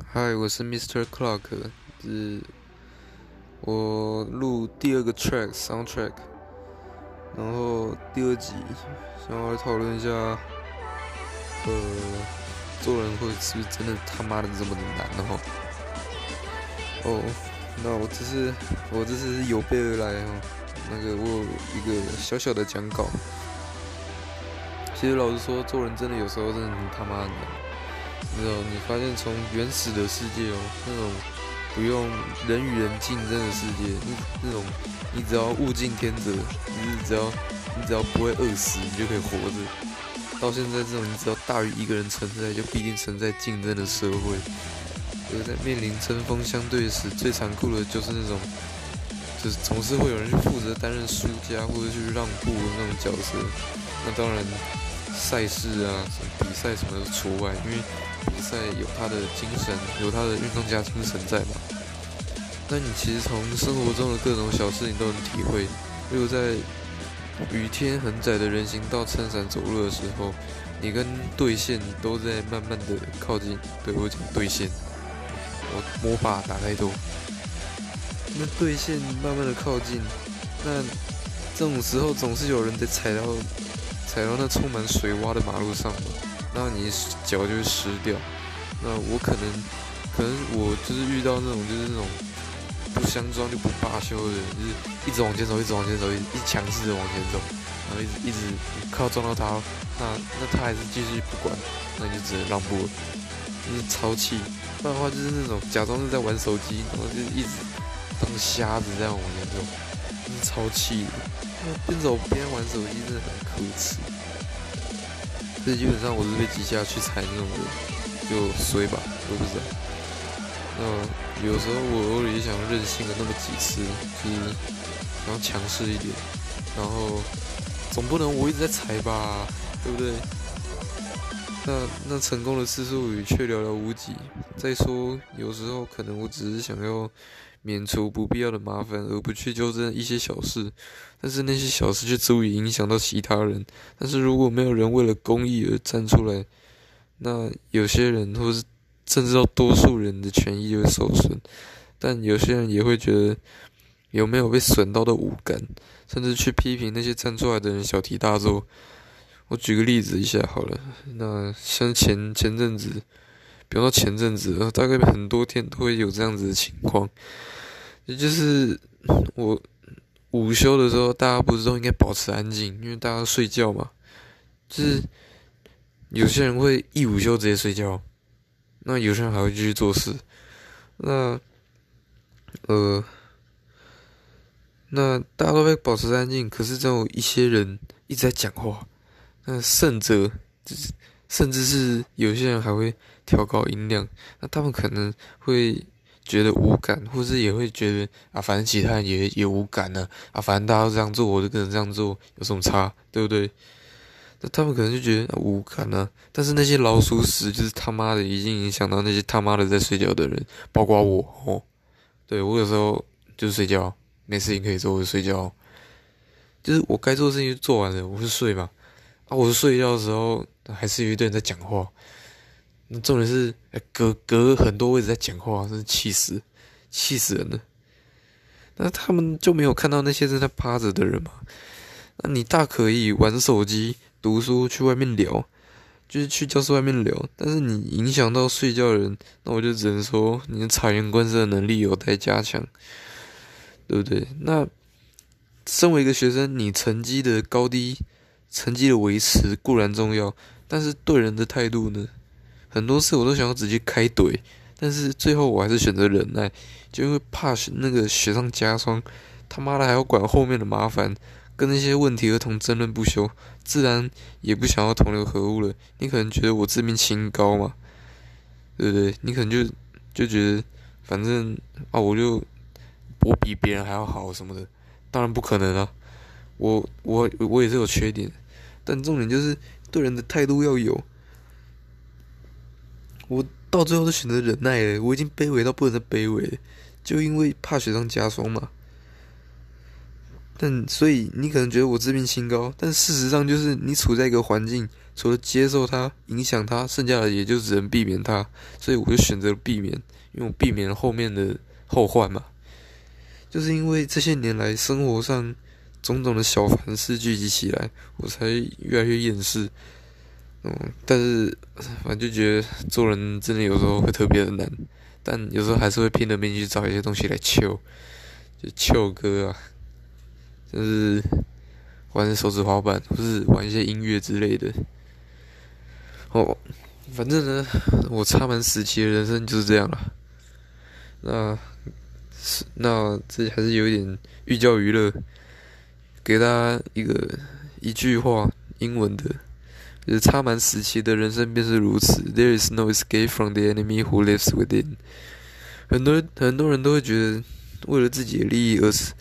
嗨，我是 Mr. Clark，是我录第二个 track soundtrack，然后第二集想要来讨论一下，呃，做人会是不是真的他妈的这么的难哦？哦，那我这是我这是有备而来哦，那个我有一个小小的讲稿。其实老实说，做人真的有时候真的很他妈的难。那种你发现从原始的世界哦，那种不用人与人竞争的世界，那那种你只要物竞天择，你只要你只要不会饿死，你就可以活着。到现在这种你只要大于一个人存在，就必定存在竞争的社会。而在面临针锋相对时，最残酷的就是那种，就是总是会有人去负责担任输家或者去让步的那种角色。那当然。赛事啊，比赛什么的除外，因为比赛有他的精神，有他的运动家精神在嘛。那你其实从生活中的各种小事，你都能体会。例如在雨天很窄的人行道撑伞走路的时候，你跟对线都在慢慢的靠近。对我讲对线，我魔法打太多。那对线慢慢的靠近，那这种时候总是有人得踩到。踩到那充满水洼的马路上嘛，那你脚就会湿掉。那我可能，可能我就是遇到那种就是那种不相撞就不罢休的人，就是一直往前走，一直往前走，一一强势的往前走，然后一直一直靠撞到他，那那他还是继续不管，那就只能让步，就是超气。不然的话就是那种假装是在玩手机，然后就一直当瞎子这样往前走，就是超气的。边走边玩手机真的很可耻，这基本上我是被挤下去踩那种的，就衰吧，我不知道。那有时候我偶尔也想任性了那么几次，就是想要强势一点，然后总不能我一直在踩吧，对不对？那那成功的次数也却寥寥无几。再说有时候可能我只是想要。免除不必要的麻烦，而不去纠正一些小事，但是那些小事却足以影响到其他人。但是如果没有人为了公益而站出来，那有些人或是甚至到多数人的权益就会受损。但有些人也会觉得有没有被损到的无感，甚至去批评那些站出来的人小题大做。我举个例子一下好了，那像前前阵子，比方说前阵子，大概很多天都会有这样子的情况。也就是我午休的时候，大家不是都应该保持安静，因为大家睡觉嘛。就是有些人会一午休直接睡觉，那有些人还会继续做事。那呃，那大家都会保持安静，可是总有一些人一直在讲话。那甚者，甚至是有些人还会调高音量，那他们可能会。觉得无感，或是也会觉得啊，反正其他人也也无感呢，啊，反正大家都这样做，我就跟着这样做，有什么差，对不对？那他们可能就觉得无感呢，但是那些老鼠屎就是他妈的已经影响到那些他妈的在睡觉的人，包括我哦。对我有时候就睡觉，没事情可以做我就睡觉，就是我该做的事情做完了，我就睡嘛。啊，我睡觉的时候还是有一堆人在讲话。那重点是，隔隔很多位置在讲话，真是气死，气死人了。那他们就没有看到那些正在趴着的人吗？那你大可以玩手机、读书，去外面聊，就是去教室外面聊。但是你影响到睡觉的人，那我就只能说，你的察言观色的能力有待加强，对不对？那身为一个学生，你成绩的高低、成绩的维持固然重要，但是对人的态度呢？很多次我都想要直接开怼，但是最后我还是选择忍耐，就因为怕那个雪上加霜，他妈的还要管后面的麻烦，跟那些问题儿童争论不休，自然也不想要同流合污了。你可能觉得我自命清高嘛，对不对？你可能就就觉得反正啊，我就我比别人还要好什么的，当然不可能啊，我我我也是有缺点，但重点就是对人的态度要有。我到最后都选择忍耐了，我已经卑微到不能再卑微，就因为怕雪上加霜嘛。但所以你可能觉得我自命清高，但事实上就是你处在一个环境，除了接受它、影响它，剩下的也就只能避免它。所以我就选择避免，因为我避免了后面的后患嘛。就是因为这些年来生活上种种的小烦事聚集起来，我才越来越厌世。嗯，但是反正就觉得做人真的有时候会特别的难，但有时候还是会拼了命去找一些东西来求，就求歌啊，就是玩手指滑板，或是玩一些音乐之类的。哦，反正呢，我插满死期的人生就是这样了。那是那这还是有一点寓教于乐，给大家一个一句话，英文的。就是插满死期的人生便是如此。There is no escape from the enemy who lives within。很多很多人都会觉得，为了自己的利益而死，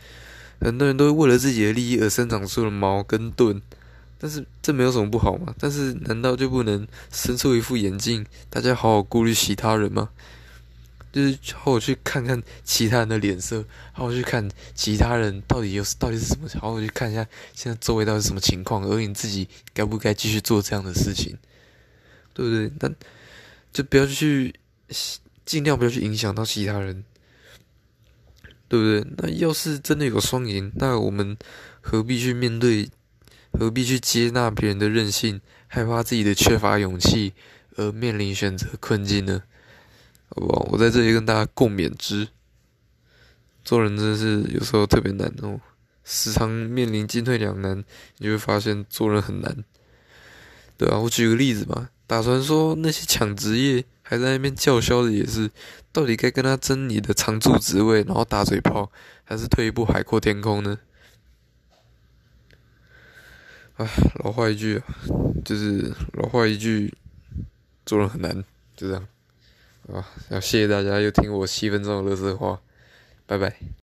很多人都为了自己的利益而生长出了矛跟盾。但是这没有什么不好嘛？但是难道就不能伸出一副眼镜，大家好好顾虑其他人吗？就是好好去看看其他人的脸色，好好去看其他人到底有到底是什么，好好去看一下现在周围到底什么情况，而你自己该不该继续做这样的事情，对不对？但就不要去尽量不要去影响到其他人，对不对？那要是真的有双赢，那我们何必去面对，何必去接纳别人的任性，害怕自己的缺乏勇气而面临选择困境呢？好不好？我在这里跟大家共勉之。做人真的是有时候特别难哦，时常面临进退两难，你就会发现做人很难。对啊，我举个例子嘛，打算说那些抢职业还在那边叫嚣的也是，到底该跟他争你的常驻职位，然后打嘴炮，还是退一步海阔天空呢？唉，老话一句啊，就是老话一句，做人很难，就这样。啊，要谢谢大家又听我七分钟的乐色话，拜拜。